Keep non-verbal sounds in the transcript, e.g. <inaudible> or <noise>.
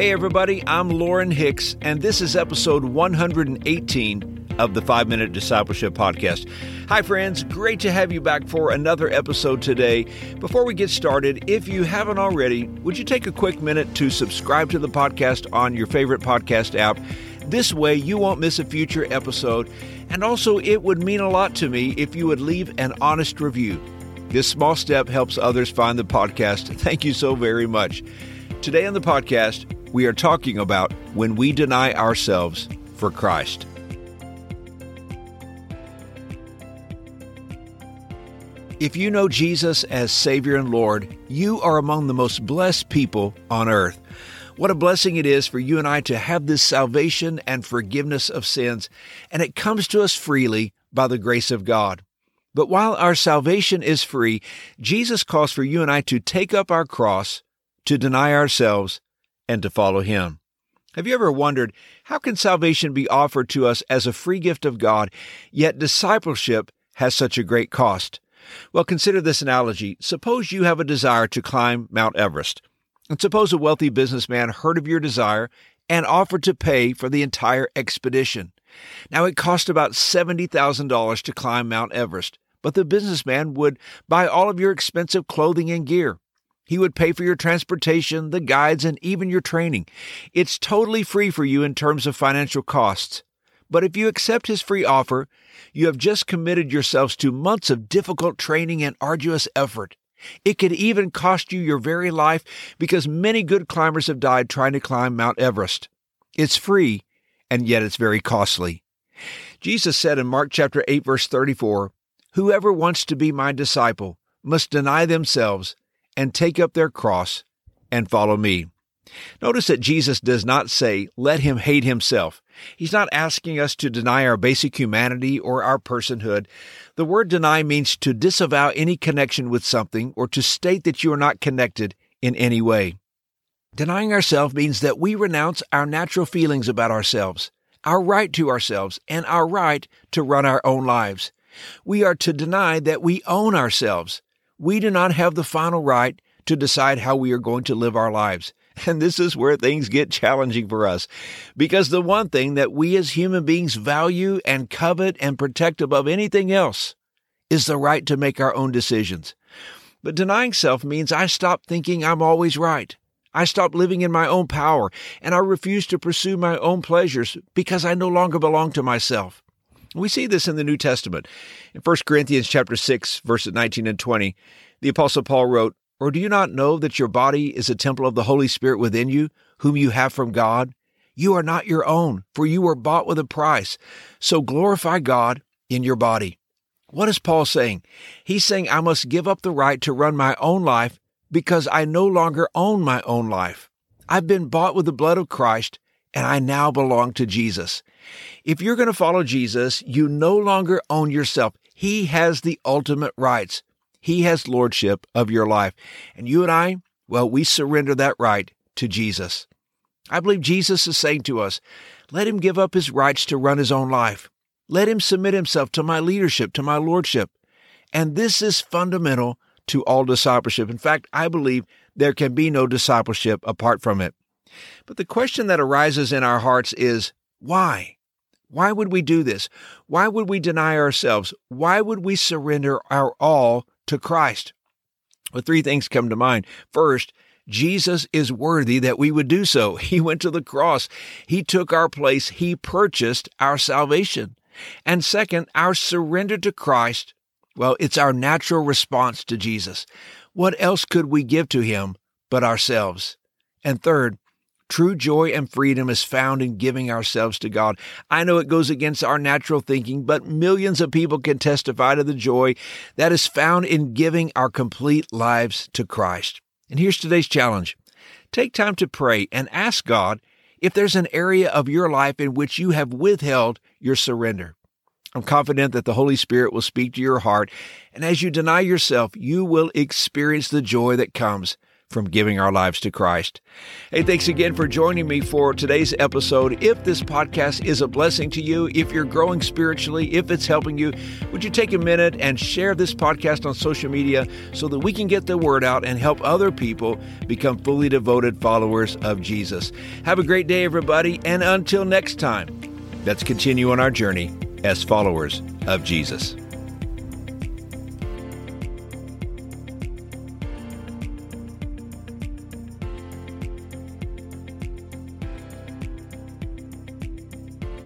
Hey, everybody, I'm Lauren Hicks, and this is episode 118 of the 5 Minute Discipleship Podcast. Hi, friends. Great to have you back for another episode today. Before we get started, if you haven't already, would you take a quick minute to subscribe to the podcast on your favorite podcast app? This way, you won't miss a future episode. And also, it would mean a lot to me if you would leave an honest review. This small step helps others find the podcast. <laughs> Thank you so very much. Today on the podcast, we are talking about when we deny ourselves for Christ. If you know Jesus as Savior and Lord, you are among the most blessed people on earth. What a blessing it is for you and I to have this salvation and forgiveness of sins, and it comes to us freely by the grace of God. But while our salvation is free, Jesus calls for you and I to take up our cross, to deny ourselves, and to follow Him. Have you ever wondered how can salvation be offered to us as a free gift of God, yet discipleship has such a great cost? Well, consider this analogy. Suppose you have a desire to climb Mount Everest. And suppose a wealthy businessman heard of your desire and offered to pay for the entire expedition. Now, it cost about $70,000 to climb Mount Everest, but the businessman would buy all of your expensive clothing and gear. He would pay for your transportation, the guides, and even your training. It's totally free for you in terms of financial costs. But if you accept his free offer, you have just committed yourselves to months of difficult training and arduous effort. It could even cost you your very life because many good climbers have died trying to climb Mount Everest. It's free, and yet it's very costly. Jesus said in Mark chapter 8 verse 34, Whoever wants to be my disciple must deny themselves and take up their cross and follow me. Notice that Jesus does not say, let him hate himself. He's not asking us to deny our basic humanity or our personhood. The word deny means to disavow any connection with something or to state that you are not connected in any way. Denying ourselves means that we renounce our natural feelings about ourselves, our right to ourselves, and our right to run our own lives. We are to deny that we own ourselves, we do not have the final right to decide how we are going to live our lives. <laughs> And this is where things get challenging for us. Because the one thing that we as human beings value and covet and protect above anything else is the right to make our own decisions. But denying self means I stop thinking I'm always right. I stop living in my own power and I refuse to pursue my own pleasures because I no longer belong to myself. We see this in the New Testament. In 1 Corinthians chapter 6, verses 19 and 20, the apostle Paul wrote, "Or do you not know that your body is a temple of the Holy Spirit within you, whom you have from God? You are not your own, for you were bought with a price. So glorify God in your body." What is Paul saying? He's saying I must give up the right to run my own life because I no longer own my own life. I've been bought with the blood of Christ and I now belong to Jesus. If you're going to follow Jesus, you no longer own yourself. He has the ultimate rights. He has lordship of your life. And you and I, well, we surrender that right to Jesus. I believe Jesus is saying to us, let him give up his rights to run his own life. Let him submit himself to my leadership, to my lordship. And this is fundamental to all discipleship. In fact, I believe there can be no discipleship apart from it. But the question that arises in our hearts is why? Why would we do this? Why would we deny ourselves? Why would we surrender our all to Christ? Well, three things come to mind. First, Jesus is worthy that we would do so. <laughs> He went to the cross. He took our place. He purchased our salvation. And second, our surrender to Christ, well, it's our natural response to Jesus. What else could we give to him but ourselves? And third, True joy and freedom is found in giving ourselves to God. I know it goes against our natural thinking, but millions of people can testify to the joy that is found in giving our complete lives to Christ. And here's today's challenge take time to pray and ask God if there's an area of your life in which you have withheld your surrender. I'm confident that the Holy Spirit will speak to your heart, and as you deny yourself, you will experience the joy that comes from giving our lives to Christ. Hey, thanks again for joining me for today's episode. If this podcast is a blessing to you, if you're growing spiritually, if it's helping you, would you take a minute and share this podcast on social media so that we can get the word out and help other people become fully devoted followers of Jesus? Have a great day, everybody, and until next time, let's continue on our journey as followers of Jesus.